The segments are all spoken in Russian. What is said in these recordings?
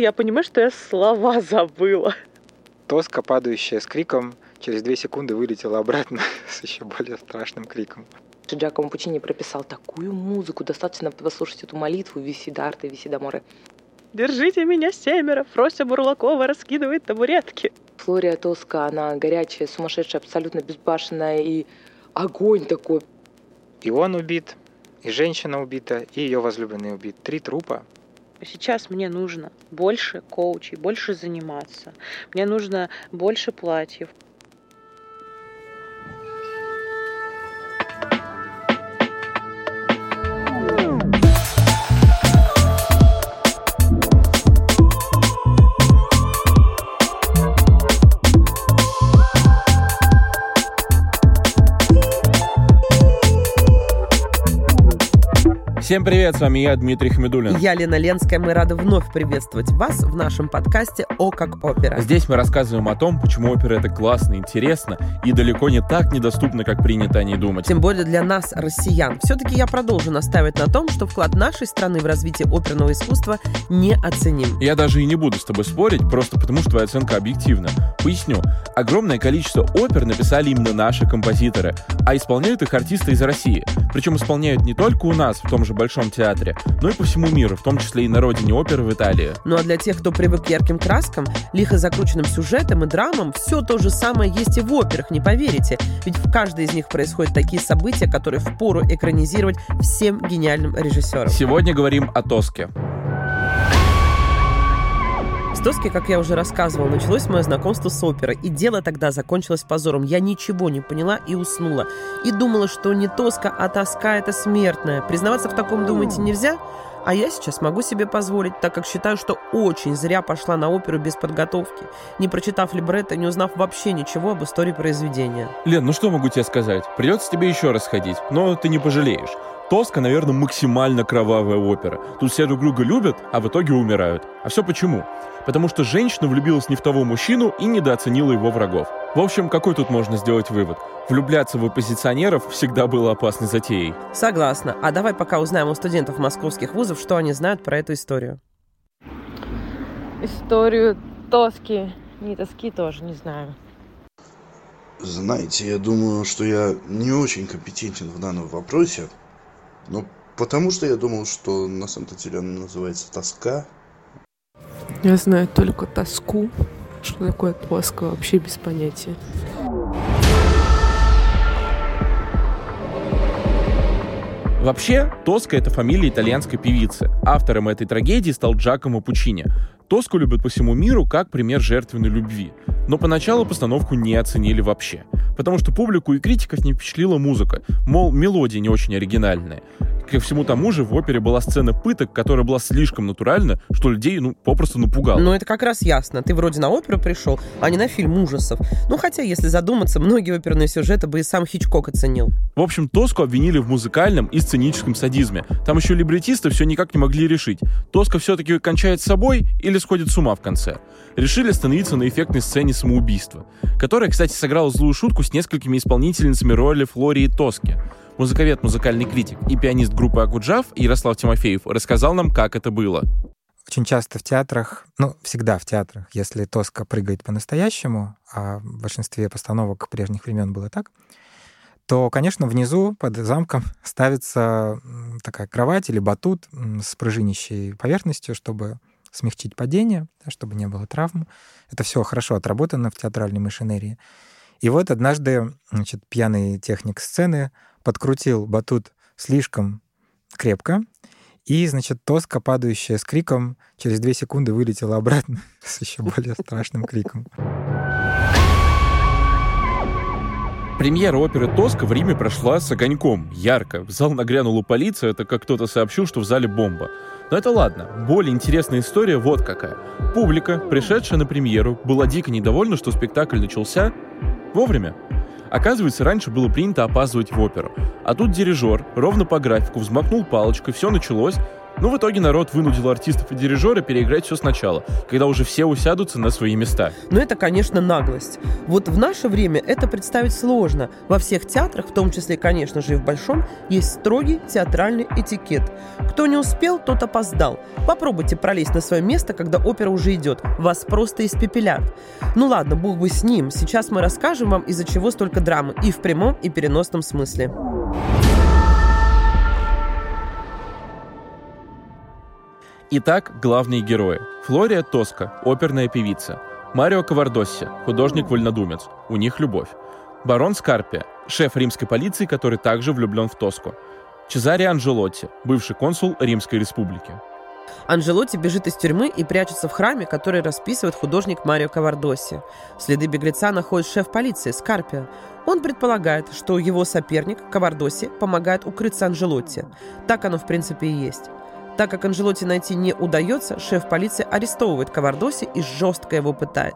и я понимаю, что я слова забыла. Тоска, падающая с криком, через две секунды вылетела обратно с еще более страшным криком. Джакомо Пучини прописал такую музыку, достаточно послушать эту молитву «Виси дарте, виси даморе». Держите меня семеро, Фрося Бурлакова раскидывает табуретки. Флория Тоска, она горячая, сумасшедшая, абсолютно безбашенная и огонь такой. И он убит, и женщина убита, и ее возлюбленный убит. Три трупа. Сейчас мне нужно больше коучей, больше заниматься. Мне нужно больше платьев. Всем привет, с вами я, Дмитрий Хмедулин. Я Лена Ленская, мы рады вновь приветствовать вас в нашем подкасте «О как опера». Здесь мы рассказываем о том, почему опера это классно, интересно и далеко не так недоступно, как принято о ней думать. Тем более для нас, россиян. Все-таки я продолжу настаивать на том, что вклад нашей страны в развитие оперного искусства неоценим. Я даже и не буду с тобой спорить, просто потому что твоя оценка объективна. Поясню. Огромное количество опер написали именно наши композиторы, а исполняют их артисты из России. Причем исполняют не только у нас, в том же Большом театре, но и по всему миру, в том числе и на родине оперы в Италии. Ну а для тех, кто привык к ярким краскам, лихо закрученным сюжетам и драмам, все то же самое есть и в операх, не поверите. Ведь в каждой из них происходят такие события, которые впору экранизировать всем гениальным режиссерам. Сегодня говорим о Тоске. С Тоски, как я уже рассказывала, началось мое знакомство с оперой, и дело тогда закончилось позором. Я ничего не поняла и уснула. И думала, что не Тоска, а тоска — это смертная. Признаваться в таком, думаете, нельзя? А я сейчас могу себе позволить, так как считаю, что очень зря пошла на оперу без подготовки, не прочитав либретто, не узнав вообще ничего об истории произведения. Лен, ну что могу тебе сказать? Придется тебе еще раз ходить, но ты не пожалеешь. Тоска, наверное, максимально кровавая опера. Тут все друг друга любят, а в итоге умирают. А все почему? Потому что женщина влюбилась не в того мужчину и недооценила его врагов. В общем, какой тут можно сделать вывод? Влюбляться в оппозиционеров всегда было опасной затеей. Согласна. А давай пока узнаем у студентов московских вузов, что они знают про эту историю. Историю тоски. Не тоски тоже, не знаю. Знаете, я думаю, что я не очень компетентен в данном вопросе. Ну, потому что я думал, что на самом-то деле она называется тоска. Я знаю только тоску. Что такое тоска, вообще без понятия. Вообще, Тоска — это фамилия итальянской певицы. Автором этой трагедии стал Джакомо Пучини. Тоску любят по всему миру как пример жертвенной любви. Но поначалу постановку не оценили вообще. Потому что публику и критиков не впечатлила музыка. Мол, мелодия не очень оригинальная. Ко всему тому же в опере была сцена пыток, которая была слишком натуральна, что людей, ну, попросту напугала. Ну, это как раз ясно. Ты вроде на оперу пришел, а не на фильм ужасов. Ну, хотя, если задуматься, многие оперные сюжеты бы и сам Хичкок оценил. В общем, Тоску обвинили в музыкальном и сценическом садизме. Там еще либретисты все никак не могли решить. Тоска все-таки кончает с собой или сходит с ума в конце. Решили остановиться на эффектной сцене самоубийства, которая, кстати, сыграла злую шутку с несколькими исполнительницами роли Флории Тоски. Музыковед, музыкальный критик и пианист группы Акуджав Ярослав Тимофеев рассказал нам, как это было. Очень часто в театрах, ну, всегда в театрах, если Тоска прыгает по-настоящему, а в большинстве постановок прежних времен было так, то, конечно, внизу под замком ставится такая кровать или батут с пружинищей поверхностью, чтобы смягчить падение, чтобы не было травм. Это все хорошо отработано в театральной машинерии. И вот однажды значит, пьяный техник сцены подкрутил батут слишком крепко, и, значит, тоска, падающая с криком, через две секунды вылетела обратно с еще более страшным криком. Премьера оперы «Тоска» в Риме прошла с огоньком, ярко. В зал нагрянула полиция, это как кто-то сообщил, что в зале бомба. Но это ладно. Более интересная история вот какая. Публика, пришедшая на премьеру, была дико недовольна, что спектакль начался вовремя. Оказывается, раньше было принято опаздывать в оперу. А тут дирижер ровно по графику взмахнул палочкой, все началось, Но в итоге народ вынудил артистов и дирижера переиграть все сначала, когда уже все усядутся на свои места. Но это, конечно, наглость. Вот в наше время это представить сложно. Во всех театрах, в том числе, конечно же, и в Большом, есть строгий театральный этикет. Кто не успел, тот опоздал. Попробуйте пролезть на свое место, когда опера уже идет. Вас просто испепелят. Ну ладно, бог бы с ним. Сейчас мы расскажем вам, из-за чего столько драмы. И в прямом, и переносном смысле. Итак, главные герои. Флория Тоска, оперная певица. Марио Кавардосси, художник-вольнодумец. У них любовь. Барон Скарпия, шеф римской полиции, который также влюблен в Тоску. Чезаре Анжелотти, бывший консул Римской республики. Анжелотти бежит из тюрьмы и прячется в храме, который расписывает художник Марио Кавардоси. Следы беглеца находит шеф полиции Скарпио. Он предполагает, что его соперник Кавардоси помогает укрыться Анжелотти. Так оно в принципе и есть. Так как Анжелотти найти не удается, шеф полиции арестовывает Кавардоси и жестко его пытает.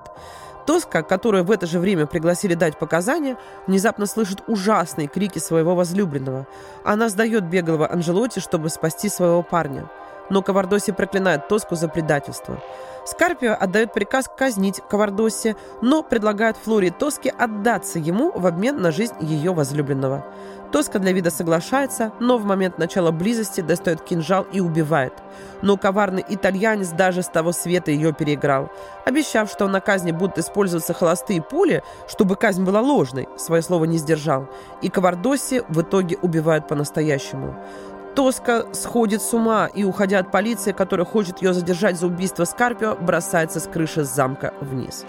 Тоска, которую в это же время пригласили дать показания, внезапно слышит ужасные крики своего возлюбленного. Она сдает беглого Анжелотти, чтобы спасти своего парня. Но Кавардоси проклинает Тоску за предательство. Скарпио отдает приказ казнить Кавардоси, но предлагает Флоре Тоске отдаться ему в обмен на жизнь ее возлюбленного. Тоска для вида соглашается, но в момент начала близости достает кинжал и убивает. Но коварный итальянец даже с того света ее переиграл. Обещав, что на казни будут использоваться холостые пули, чтобы казнь была ложной, свое слово не сдержал. И Кавардоси в итоге убивают по-настоящему. Тоска сходит с ума и, уходя от полиции, которая хочет ее задержать за убийство Скарпио, бросается с крыши замка вниз.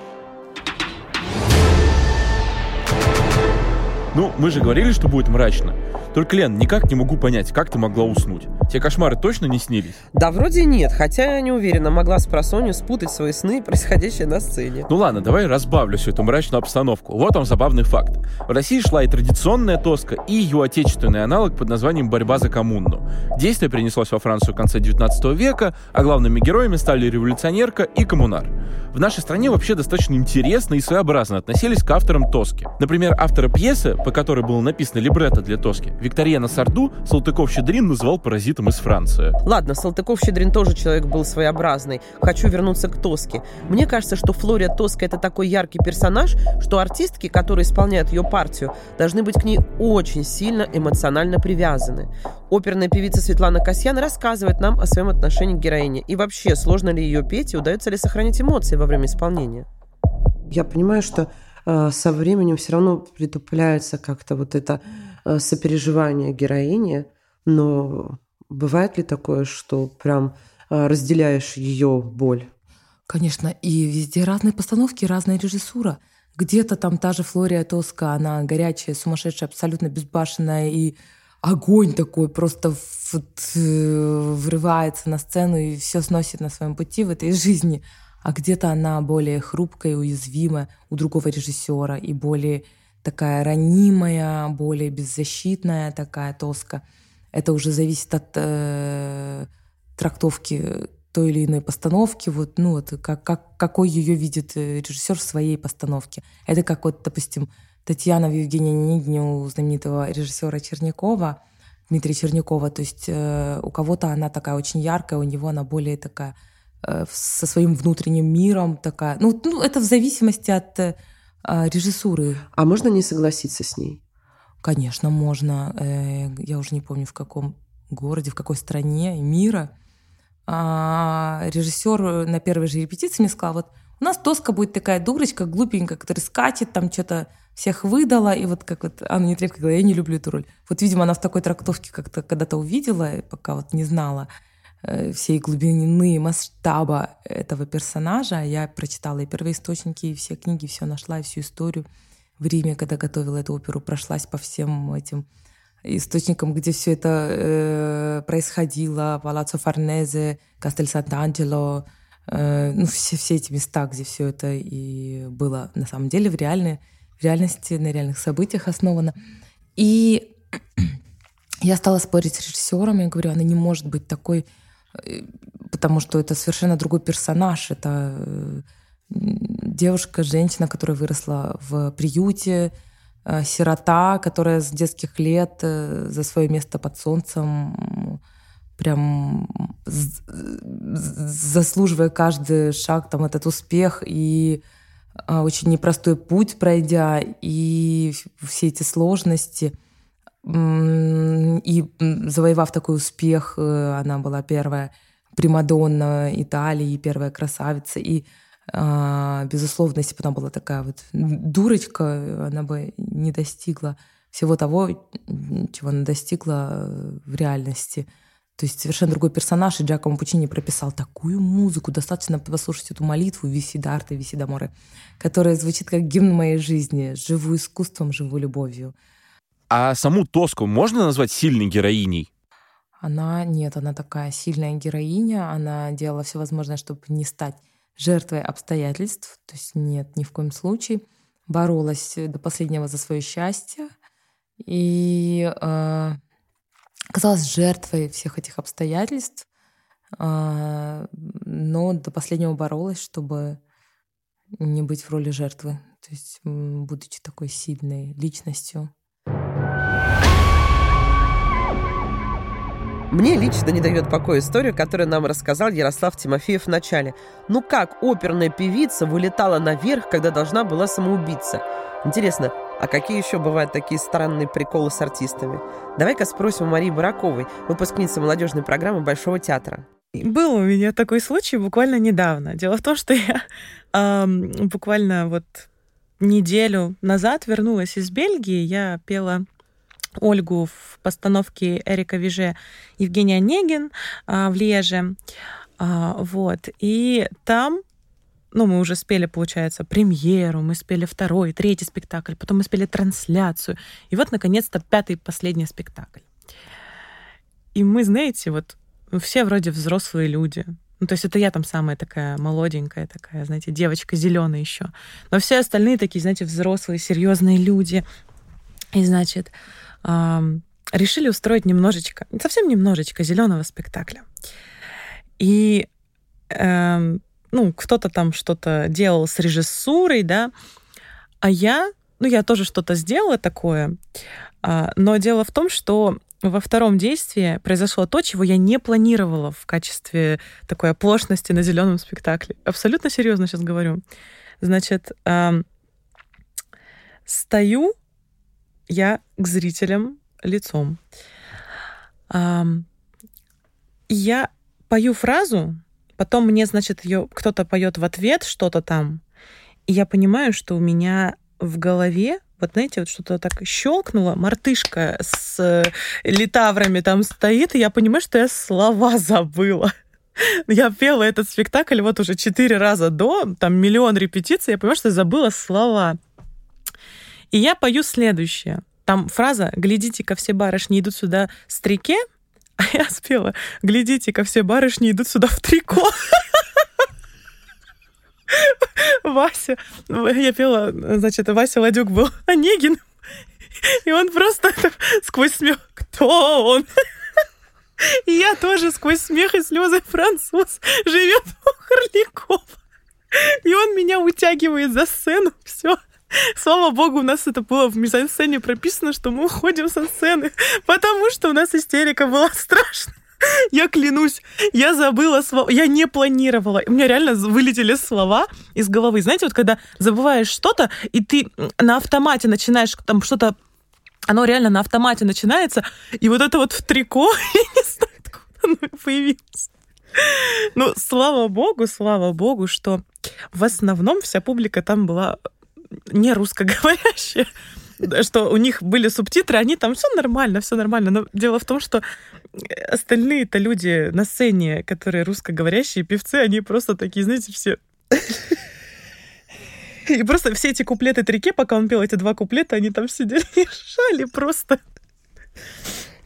Ну, мы же говорили, что будет мрачно. Только, Лен, никак не могу понять, как ты могла уснуть. Те кошмары точно не снились? Да, вроде нет, хотя я не уверена, могла с просонью спутать свои сны, происходящие на сцене. Ну ладно, давай разбавлю всю эту мрачную обстановку. Вот вам забавный факт. В России шла и традиционная тоска, и ее отечественный аналог под названием «Борьба за коммуну». Действие перенеслось во Францию в конце 19 века, а главными героями стали революционерка и коммунар. В нашей стране вообще достаточно интересно и своеобразно относились к авторам Тоски. Например, автора пьесы, по которой было написано либретто для Тоски, Виктория Сарду Салтыков-Щедрин называл паразитом из Франции. Ладно, Салтыков-Щедрин тоже человек был своеобразный. Хочу вернуться к Тоске. Мне кажется, что Флория Тоска это такой яркий персонаж, что артистки, которые исполняют ее партию, должны быть к ней очень сильно эмоционально привязаны. Оперная певица Светлана Касьян рассказывает нам о своем отношении к героине. И вообще, сложно ли ее петь и удается ли сохранить эмоции во время исполнения? Я понимаю, что э, со временем все равно притупляется как-то вот это сопереживание героини, но бывает ли такое, что прям э, разделяешь ее боль? Конечно, и везде разные постановки, разная режиссура. Где-то там та же Флория Тоска, она горячая, сумасшедшая, абсолютно безбашенная и огонь такой просто э, врывается на сцену и все сносит на своем пути в этой жизни. А где-то она более хрупкая и уязвимая у другого режиссера и более такая ранимая, более беззащитная такая тоска. Это уже зависит от э, трактовки той или иной постановки, вот, ну, вот, как, как, какой ее видит э, режиссер в своей постановке. Это как вот, допустим, Татьяна в Евгении Онегине у знаменитого режиссера Чернякова, Дмитрия Чернякова. То есть э, у кого-то она такая очень яркая, у него она более такая э, со своим внутренним миром такая. Ну, ну это в зависимости от э, режиссуры. А можно не согласиться с ней? Конечно, можно. Э, я уже не помню, в каком городе, в какой стране мира. А режиссер на первой же репетиции мне сказал, вот у нас Тоска будет такая дурочка, глупенькая, которая скачет, там что-то всех выдала, и вот как вот Анна Нетребко говорила, я не люблю эту роль. Вот, видимо, она в такой трактовке как-то когда-то увидела, пока вот не знала э, всей глубины масштаба этого персонажа. Я прочитала и первоисточники, и все книги, все нашла, и всю историю в Риме, когда готовила эту оперу, прошлась по всем этим источникам, где все это э, происходило, Палаццо Форнезе, Кастель Сант'Анджело, э, ну, все, все эти места, где все это и было на самом деле в реальной в реальности, на реальных событиях основано. И я стала спорить с режиссером, я говорю, она не может быть такой, э, потому что это совершенно другой персонаж. Это э, девушка, женщина, которая выросла в приюте, э, сирота, которая с детских лет за свое место под солнцем прям заслуживая каждый шаг, там, этот успех и очень непростой путь пройдя, и все эти сложности. И завоевав такой успех, э, она была первая Примадонна Италии, первая красавица. И, а, безусловно, если бы она была такая вот дурочка, она бы не достигла всего того, чего она достигла в реальности. То есть совершенно другой персонаж, и Джакомо Пучини прописал такую музыку. Достаточно послушать эту молитву «Виси дарте, виси даморе», которая звучит как гимн моей жизни. Живу искусством, живу любовью. А саму Тоску можно назвать сильной героиней? Она, нет, она такая сильная героиня. Она делала все возможное, чтобы не стать жертвой обстоятельств. То есть нет, ни в коем случае. Боролась до последнего за свое счастье. И э, оказалась жертвой всех этих обстоятельств, а, но до последнего боролась, чтобы не быть в роли жертвы, то есть будучи такой сильной личностью. Мне лично не дает покоя история, которую нам рассказал Ярослав Тимофеев в начале. Ну как оперная певица вылетала наверх, когда должна была самоубиться? Интересно, а какие еще бывают такие странные приколы с артистами? Давай-ка спросим у Марии Бараковой, выпускницы молодежной программы Большого театра. Был у меня такой случай буквально недавно. Дело в том, что я э, буквально вот неделю назад вернулась из Бельгии. Я пела Ольгу в постановке Эрика Виже Евгения Онегин э, в Леже. Э, вот. И там ну, мы уже спели, получается, премьеру, мы спели второй, третий спектакль, потом мы спели трансляцию. И вот, наконец-то, пятый, последний спектакль. И мы, знаете, вот все вроде взрослые люди. Ну, то есть это я там самая такая молоденькая, такая, знаете, девочка зеленая еще. Но все остальные такие, знаете, взрослые, серьезные люди. И, значит, решили устроить немножечко, совсем немножечко зеленого спектакля. И эм, ну, кто-то там что-то делал с режиссурой, да, а я, ну, я тоже что-то сделала такое, а, но дело в том, что во втором действии произошло то, чего я не планировала в качестве такой оплошности на зеленом спектакле. Абсолютно серьезно сейчас говорю. Значит, стою я к зрителям лицом. я пою фразу, Потом мне, значит, ее кто-то поет в ответ что-то там, и я понимаю, что у меня в голове вот знаете, вот что-то так щелкнуло, мартышка с э, литаврами там стоит, и я понимаю, что я слова забыла. Я пела этот спектакль вот уже четыре раза до, там миллион репетиций, я понимаю, что я забыла слова. И я пою следующее. Там фраза «Глядите-ка, все барышни идут сюда с трике», а я спела, глядите-ка, все барышни идут сюда в трико. Вася, я пела, значит, Вася Ладюк был Онегин, и он просто сквозь смех, кто он? И я тоже сквозь смех и слезы француз живет у Харликова. И он меня утягивает за сцену, все. Слава богу, у нас это было в мизансцене прописано, что мы уходим со сцены, потому что у нас истерика была страшная. Я клянусь, я забыла слова, я не планировала. У меня реально вылетели слова из головы. Знаете, вот когда забываешь что-то, и ты на автомате начинаешь там что-то оно реально на автомате начинается, и вот это вот в трико, я не знаю, откуда оно появилось. Ну, слава богу, слава богу, что в основном вся публика там была не русскоговорящие, что у них были субтитры, они там все нормально, все нормально. Но дело в том, что остальные-то люди на сцене, которые русскоговорящие певцы, они просто такие, знаете, все... И просто все эти куплеты Трике, пока он пел эти два куплета, они там сидели и ржали просто.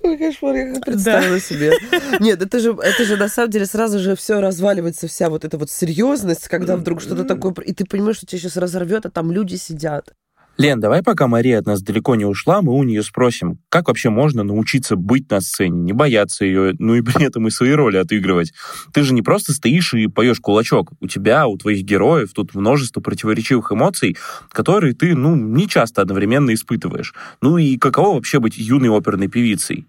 Ой, кошмар, я представила да. себе. Нет, это же, это же на самом деле сразу же все разваливается, вся вот эта вот серьезность, когда вдруг что-то такое, и ты понимаешь, что тебя сейчас разорвет, а там люди сидят. Лен, давай пока Мария от нас далеко не ушла, мы у нее спросим, как вообще можно научиться быть на сцене, не бояться ее, ну и при этом и свои роли отыгрывать. Ты же не просто стоишь и поешь кулачок. У тебя, у твоих героев тут множество противоречивых эмоций, которые ты, ну, не часто одновременно испытываешь. Ну и каково вообще быть юной оперной певицей?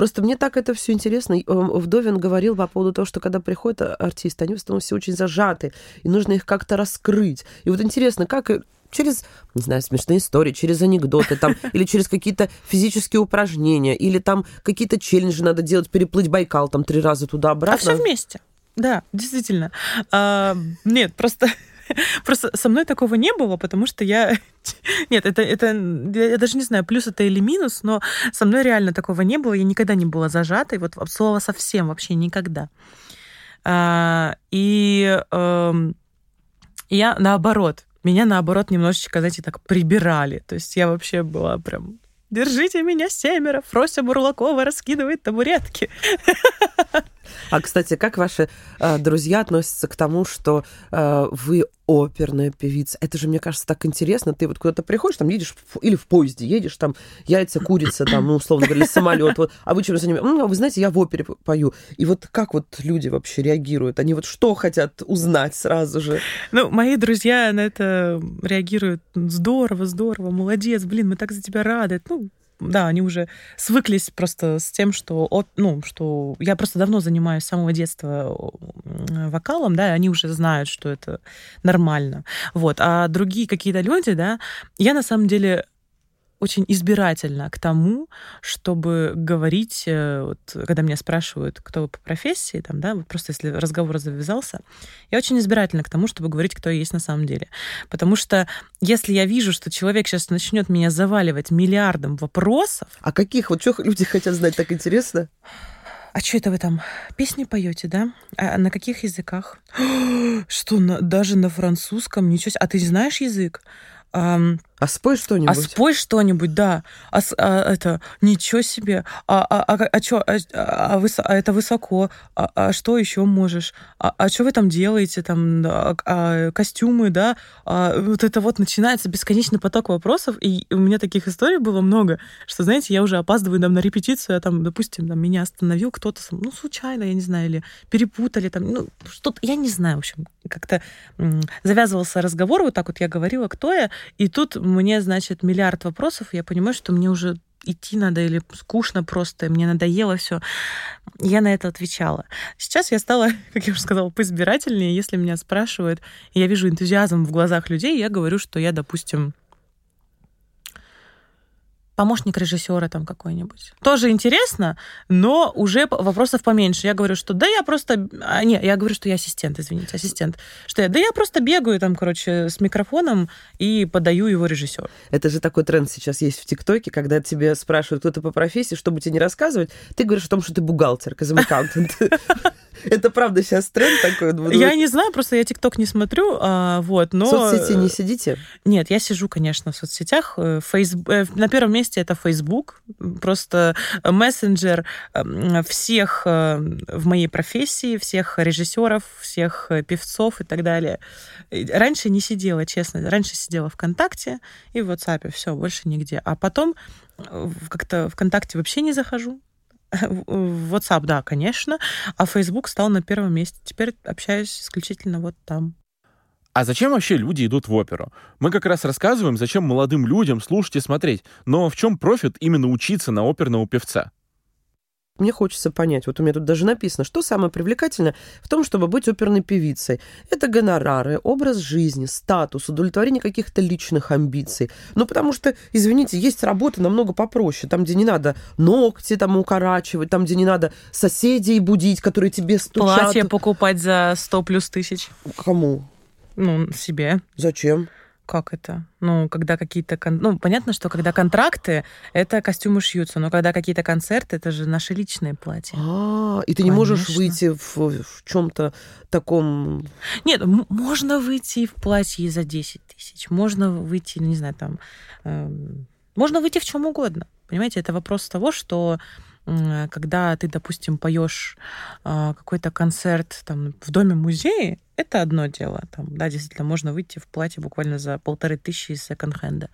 Просто мне так это все интересно. Эм, Вдовин говорил по поводу того, что когда приходят артисты, они в основном все очень зажаты, и нужно их как-то раскрыть. И вот интересно, как через, не знаю, смешные истории, через анекдоты там, или через какие-то физические упражнения, или там какие-то челленджи надо делать, переплыть Байкал там три раза туда-обратно. А все вместе. Да, действительно. А, нет, просто Просто со мной такого не было, потому что я... Нет, это, это... Я даже не знаю, плюс это или минус, но со мной реально такого не было. Я никогда не была зажатой. Вот слова совсем вообще никогда. А, и э, я наоборот, меня наоборот немножечко, знаете, так прибирали. То есть я вообще была прям Держите меня семеро. Фрося Бурлакова раскидывает табуретки. А, кстати, как ваши э, друзья относятся к тому, что э, вы оперная певица? Это же, мне кажется, так интересно. Ты вот куда-то приходишь, там едешь, или в поезде едешь, там яйца, курица, там, ну, условно говоря, самолет. Вот, а вы чем занимаетесь? Ну, вы знаете, я в опере пою. И вот как вот люди вообще реагируют? Они вот что хотят узнать сразу же? Ну, мои друзья на это реагируют здорово, здорово, молодец, блин, мы так за тебя рады. Ну, да, они уже свыклись просто с тем, что, ну, что я просто давно занимаюсь с самого детства вокалом, да, и они уже знают, что это нормально. Вот. А другие какие-то люди, да, я на самом деле очень избирательна к тому, чтобы говорить, э, вот, когда меня спрашивают, кто вы по профессии, там, да, вот просто если разговор завязался, я очень избирательна к тому, чтобы говорить, кто я есть на самом деле. Потому что если я вижу, что человек сейчас начнет меня заваливать миллиардом вопросов... А каких? Вот что люди хотят знать, так интересно? А что это вы там песни поете, да? А на каких языках? Что, на, даже на французском? Ничего себе. А ты знаешь язык? А спой что-нибудь. А спой что-нибудь, да. А, а это ничего себе. А, а, а, а что? А, а, выс, а это высоко. А, а что еще можешь? А, а что вы там делаете? Там а, а, костюмы, да? А, вот это вот начинается бесконечный поток вопросов. И у меня таких историй было много, что, знаете, я уже опаздываю там, на репетицию, а там, допустим, там, меня остановил кто-то, ну, случайно, я не знаю, или перепутали там, ну, что-то, я не знаю, в общем, как-то завязывался разговор, вот так вот я говорила, кто я, и тут мне, значит, миллиард вопросов, я понимаю, что мне уже идти надо или скучно просто, мне надоело все. Я на это отвечала. Сейчас я стала, как я уже сказала, поизбирательнее. Если меня спрашивают, я вижу энтузиазм в глазах людей, я говорю, что я, допустим, помощник режиссера там какой-нибудь. Тоже интересно, но уже вопросов поменьше. Я говорю, что да, я просто... А, не, я говорю, что я ассистент, извините, ассистент. Что я, да я просто бегаю там, короче, с микрофоном и подаю его режиссеру. Это же такой тренд сейчас есть в ТикТоке, когда тебе спрашивают кто-то по профессии, чтобы тебе не рассказывать, ты говоришь о том, что ты бухгалтер, казам-аккаунтент. Это правда сейчас тренд такой? Я не знаю, просто я ТикТок не смотрю, а, вот, но... В соцсети не сидите? Нет, я сижу, конечно, в соцсетях. Фейсб... Э, на первом месте это Facebook, просто мессенджер эм, всех э, в моей профессии, всех режиссеров, всех э, певцов и так далее. Раньше не сидела, честно. Раньше сидела ВКонтакте и в WhatsApp, все, больше нигде. А потом как-то ВКонтакте вообще не захожу. WhatsApp, да, конечно, а Facebook стал на первом месте. Теперь общаюсь исключительно вот там. А зачем вообще люди идут в оперу? Мы как раз рассказываем, зачем молодым людям слушать и смотреть. Но в чем профит именно учиться на оперного певца? Мне хочется понять, вот у меня тут даже написано, что самое привлекательное в том, чтобы быть оперной певицей. Это гонорары, образ жизни, статус, удовлетворение каких-то личных амбиций. Ну, потому что, извините, есть работа намного попроще, там, где не надо ногти там укорачивать, там, где не надо соседей будить, которые тебе стучат. Платье покупать за 100 плюс тысяч. Кому? Ну, себе. Зачем? Как это? Ну, когда какие-то... Кон... Ну, понятно, что когда контракты, это костюмы шьются, но когда какие-то концерты, это же наши личные платья. А, и ты Конечно. не можешь выйти в, в чем-то таком... Нет, можно выйти в платье за 10 тысяч, можно выйти, не знаю, там... Э, можно выйти в чем угодно. Понимаете, это вопрос того, что когда ты, допустим, поешь а, какой-то концерт там, в доме-музее, это одно дело. Там, да, действительно, можно выйти в платье буквально за полторы тысячи из секонд-хенда.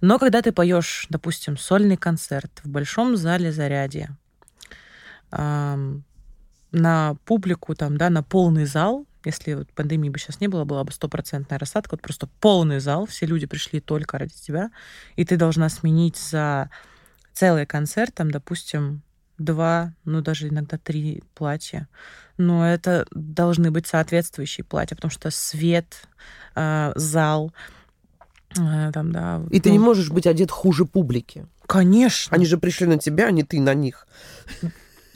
Но когда ты поешь, допустим, сольный концерт в большом зале зарядья, на публику, там, да, на полный зал, если вот пандемии бы сейчас не было, была бы стопроцентная рассадка, вот просто полный зал, все люди пришли только ради тебя, и ты должна сменить за целый концерт, там, допустим, два, ну даже иногда три платья. Но это должны быть соответствующие платья, потому что свет, э, зал, э, там, да. И ты ну, не можешь быть одет хуже публики. Конечно. Они же пришли на тебя, а не ты на них.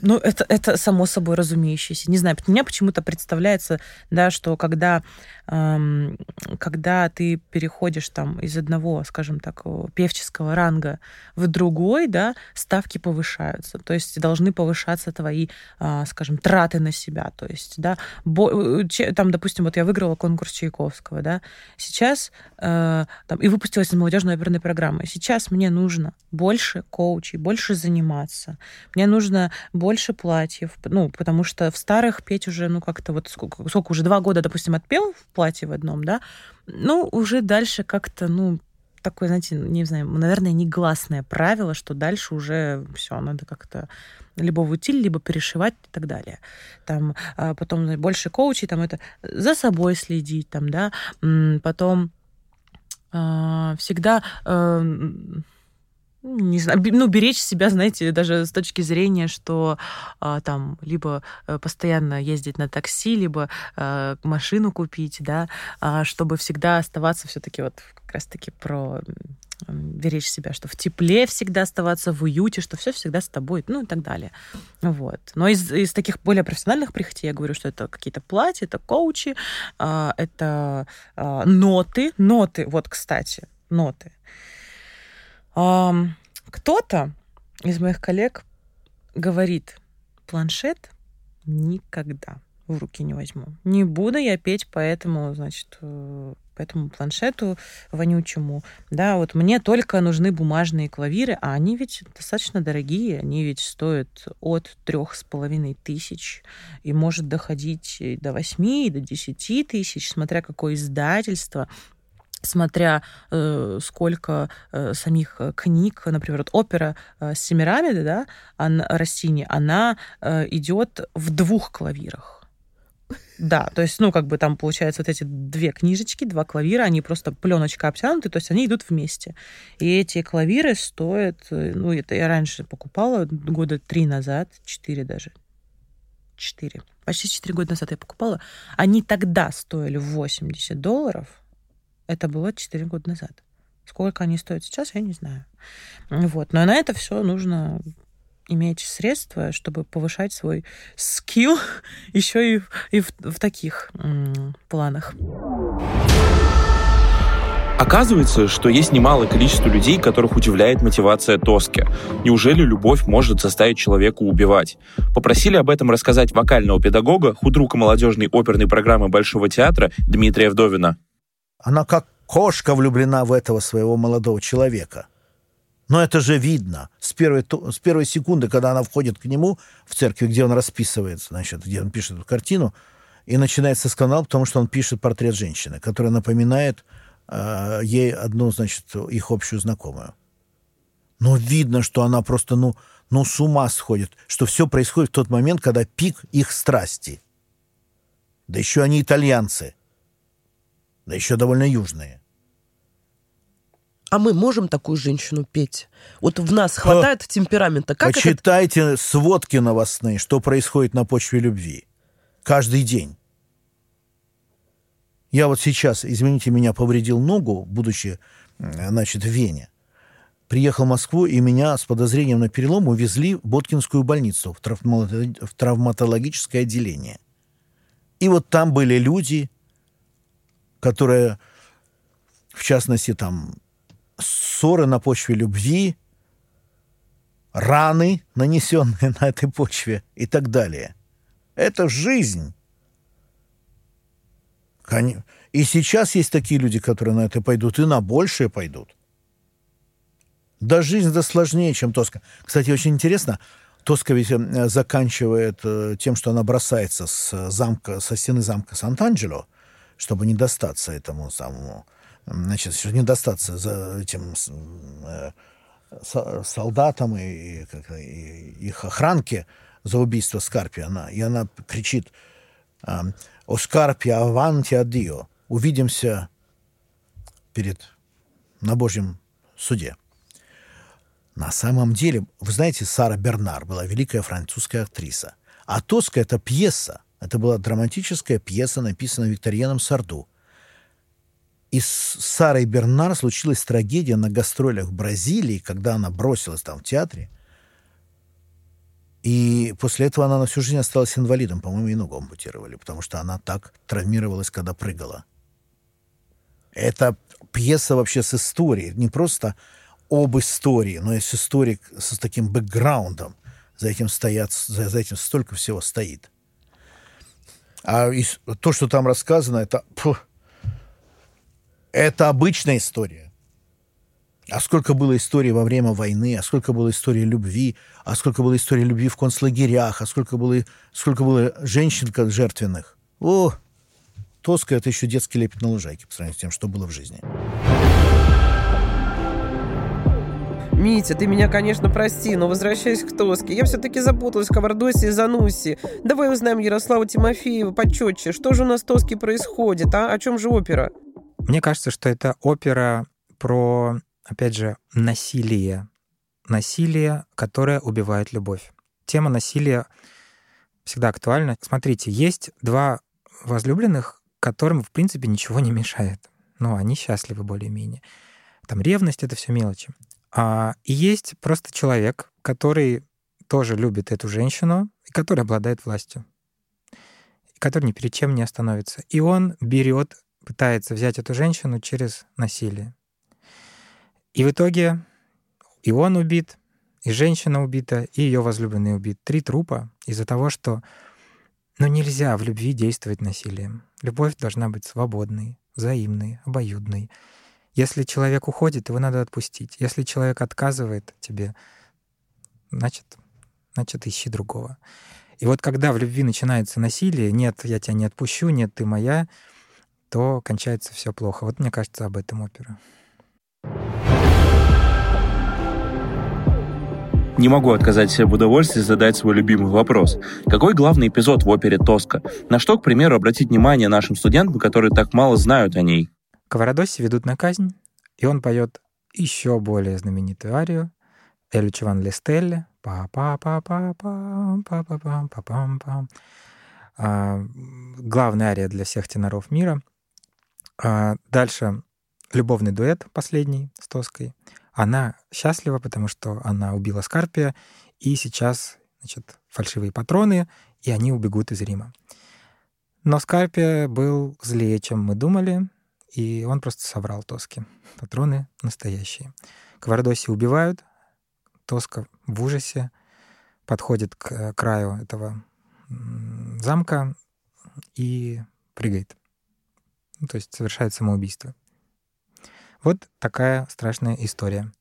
Ну, это, это само собой разумеющееся. Не знаю, мне почему-то представляется, да, что когда, эм, когда ты переходишь там из одного, скажем так, певческого ранга в другой, да, ставки повышаются. То есть должны повышаться твои, э, скажем, траты на себя. То есть, да, бо, че, там, допустим, вот я выиграла конкурс Чайковского, да, сейчас, э, там, и выпустилась из молодежной оперной программы. Сейчас мне нужно больше коучей, больше заниматься. Мне нужно больше больше платьев, ну, потому что в старых петь уже, ну, как-то вот сколько, сколько уже два года, допустим, отпел в платье в одном, да, ну, уже дальше как-то, ну, такое, знаете, не знаю, наверное, негласное правило, что дальше уже все, надо как-то либо в утиль, либо перешивать и так далее. Там а потом больше коучей, там это за собой следить, там, да, потом а, всегда э, не знаю, ну, беречь себя, знаете, даже с точки зрения, что а, там либо э, постоянно ездить на такси, либо а, машину купить, да, а, чтобы всегда оставаться все-таки вот как раз-таки про беречь себя, что в тепле всегда оставаться, в уюте, что все всегда с тобой, ну и так далее. Вот. Но из, из таких более профессиональных прихотей я говорю, что это какие-то платья, это коучи, а, это а, ноты, ноты, вот, кстати, ноты. Кто-то из моих коллег говорит, планшет никогда в руки не возьму. Не буду я петь по этому, значит, э, по этому планшету вонючему. Да, вот мне только нужны бумажные клавиры, а они ведь достаточно дорогие, они ведь стоят от трех с половиной тысяч и может доходить до восьми, до десяти тысяч, смотря какое издательство смотря э, сколько э, самих э, книг, например, вот опера э, Семирамиды, да, Ан, Россини, она э, идет в двух клавирах. Да, то есть, ну, как бы там получается вот эти две книжечки, два клавира, они просто пленочка обтянуты, то есть они идут вместе. И эти клавиры стоят, э, ну, это я раньше покупала года три назад, четыре даже, четыре, почти четыре года назад я покупала. Они тогда стоили 80 долларов, это было 4 года назад. Сколько они стоят сейчас, я не знаю. Вот. Но на это все нужно иметь средства, чтобы повышать свой скилл еще и, и в, в таких м- планах. Оказывается, что есть немалое количество людей, которых удивляет мотивация Тоски. Неужели любовь может заставить человека убивать? Попросили об этом рассказать вокального педагога, худрука молодежной оперной программы Большого театра Дмитрия Вдовина. Она как кошка влюблена в этого своего молодого человека. Но это же видно с первой, с первой секунды, когда она входит к нему в церкви, где он расписывается, значит, где он пишет эту картину, и начинается скандал, потому что он пишет портрет женщины, которая напоминает э, ей одну, значит, их общую знакомую. Но видно, что она просто, ну, ну, с ума сходит, что все происходит в тот момент, когда пик их страсти. Да еще они итальянцы – да еще довольно южные. А мы можем такую женщину петь? Вот в нас хватает Ха. темперамента. Как Почитайте это... сводки новостные, что происходит на почве любви. Каждый день. Я вот сейчас, извините меня, повредил ногу, будучи, значит, в Вене. Приехал в Москву, и меня с подозрением на перелом увезли в Боткинскую больницу, в, травматологическое отделение. И вот там были люди, которая, в частности, там, ссоры на почве любви, раны, нанесенные на этой почве и так далее. Это жизнь. И сейчас есть такие люди, которые на это пойдут, и на большее пойдут. Да жизнь да сложнее, чем Тоска. Кстати, очень интересно, Тоска ведь э, заканчивает э, тем, что она бросается с замка, со стены замка Сант-Анджело, чтобы не достаться этому самому, значит, чтобы не достаться за этим э, солдатам и, как, и их охранке за убийство Скарпи. Она, и она кричит «О Скарпи, аванти адио!» Увидимся перед, на Божьем суде. На самом деле, вы знаете, Сара Бернар была великая французская актриса. А «Тоска» — это пьеса. Это была драматическая пьеса, написанная Викторианом Сарду. И с Сарой Бернар случилась трагедия на гастролях в Бразилии, когда она бросилась там в театре. И после этого она на всю жизнь осталась инвалидом. По-моему, и ногу ампутировали, потому что она так травмировалась, когда прыгала. Это пьеса вообще с историей. Не просто об истории, но и с историей, с таким бэкграундом. За этим стоят, за, за этим столько всего стоит. А то, что там рассказано, это, это обычная история. А сколько было историй во время войны, а сколько было историй любви, а сколько было историй любви в концлагерях, а сколько было, сколько было женщин жертвенных. О, Тоска — это еще детский лепет на лужайке по сравнению с тем, что было в жизни. Митя, ты меня, конечно, прости, но возвращаясь к Тоске, я все-таки запуталась в Кавардосе и Зануси. Давай узнаем Ярослава Тимофеева почетче. Что же у нас в Тоске происходит, а? О чем же опера? Мне кажется, что это опера про, опять же, насилие. Насилие, которое убивает любовь. Тема насилия всегда актуальна. Смотрите, есть два возлюбленных, которым, в принципе, ничего не мешает. Ну, они счастливы более-менее. Там ревность — это все мелочи. А, и есть просто человек, который тоже любит эту женщину, и который обладает властью, и который ни перед чем не остановится. И он берет, пытается взять эту женщину через насилие. И в итоге и он убит, и женщина убита, и ее возлюбленный убит. Три трупа из-за того, что ну, нельзя в любви действовать насилием. Любовь должна быть свободной, взаимной, обоюдной. Если человек уходит, его надо отпустить. Если человек отказывает тебе, значит, значит, ищи другого. И вот когда в любви начинается насилие, нет, я тебя не отпущу, нет, ты моя, то кончается все плохо. Вот мне кажется, об этом опера. Не могу отказать себе в удовольствии задать свой любимый вопрос. Какой главный эпизод в опере «Тоска»? На что, к примеру, обратить внимание нашим студентам, которые так мало знают о ней? Каварадоси ведут на казнь, и он поет еще более знаменитую арию «Эль Чуван Лестелле», па па па па па па па па па пам пам Главная ария для всех теноров мира. А, дальше любовный дуэт последний с Тоской. Она счастлива, потому что она убила Скарпия, и сейчас значит, фальшивые патроны, и они убегут из Рима. Но Скарпия был злее, чем мы думали, и он просто соврал Тоске. Патроны настоящие. Квардоси убивают, Тоска в ужасе подходит к э, краю этого замка и прыгает. Ну, то есть совершает самоубийство. Вот такая страшная история.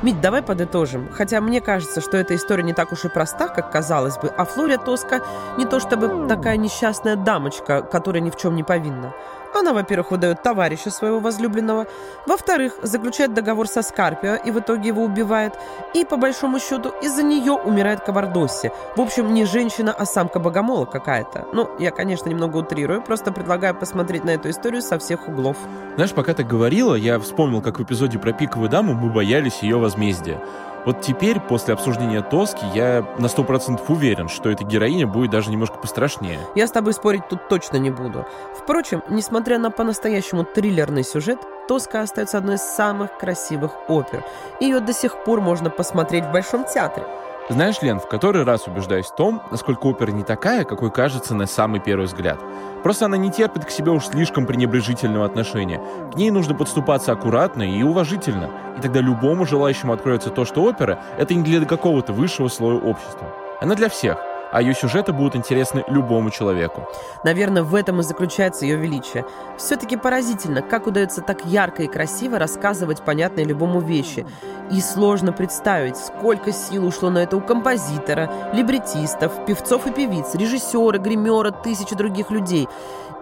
Мить, давай подытожим. Хотя мне кажется, что эта история не так уж и проста, как казалось бы, а Флория Тоска не то чтобы такая несчастная дамочка, которая ни в чем не повинна. Она, во-первых, выдает товарища своего возлюбленного, во-вторых, заключает договор со Скарпио и в итоге его убивает, и, по большому счету, из-за нее умирает Кабардосси. В общем, не женщина, а самка богомола какая-то. Ну, я, конечно, немного утрирую, просто предлагаю посмотреть на эту историю со всех углов. Знаешь, пока ты говорила, я вспомнил, как в эпизоде про пиковую даму мы боялись ее возмездия. Вот теперь, после обсуждения Тоски, я на сто процентов уверен, что эта героиня будет даже немножко пострашнее. Я с тобой спорить тут точно не буду. Впрочем, несмотря на по-настоящему триллерный сюжет, Тоска остается одной из самых красивых опер. Ее до сих пор можно посмотреть в Большом театре. Знаешь, Лен, в который раз убеждаюсь в том, насколько опера не такая, какой кажется на самый первый взгляд. Просто она не терпит к себе уж слишком пренебрежительного отношения. К ней нужно подступаться аккуратно и уважительно. И тогда любому желающему откроется то, что опера — это не для какого-то высшего слоя общества. Она для всех — а ее сюжеты будут интересны любому человеку. Наверное, в этом и заключается ее величие. Все-таки поразительно, как удается так ярко и красиво рассказывать понятные любому вещи. И сложно представить, сколько сил ушло на это у композитора, либретистов, певцов и певиц, режиссера, гримера, тысячи других людей.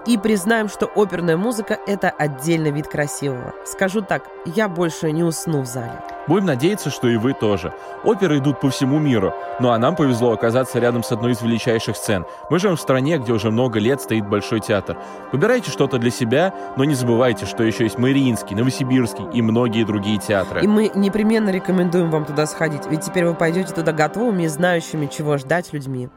И признаем, что оперная музыка – это отдельный вид красивого. Скажу так, я больше не усну в зале. Будем надеяться, что и вы тоже. Оперы идут по всему миру, ну а нам повезло оказаться рядом с одной из величайших сцен. Мы живем в стране, где уже много лет стоит Большой театр. Выбирайте что-то для себя, но не забывайте, что еще есть Мариинский, Новосибирский и многие другие театры. И мы непременно рекомендуем вам туда сходить, ведь теперь вы пойдете туда готовыми и знающими, чего ждать людьми.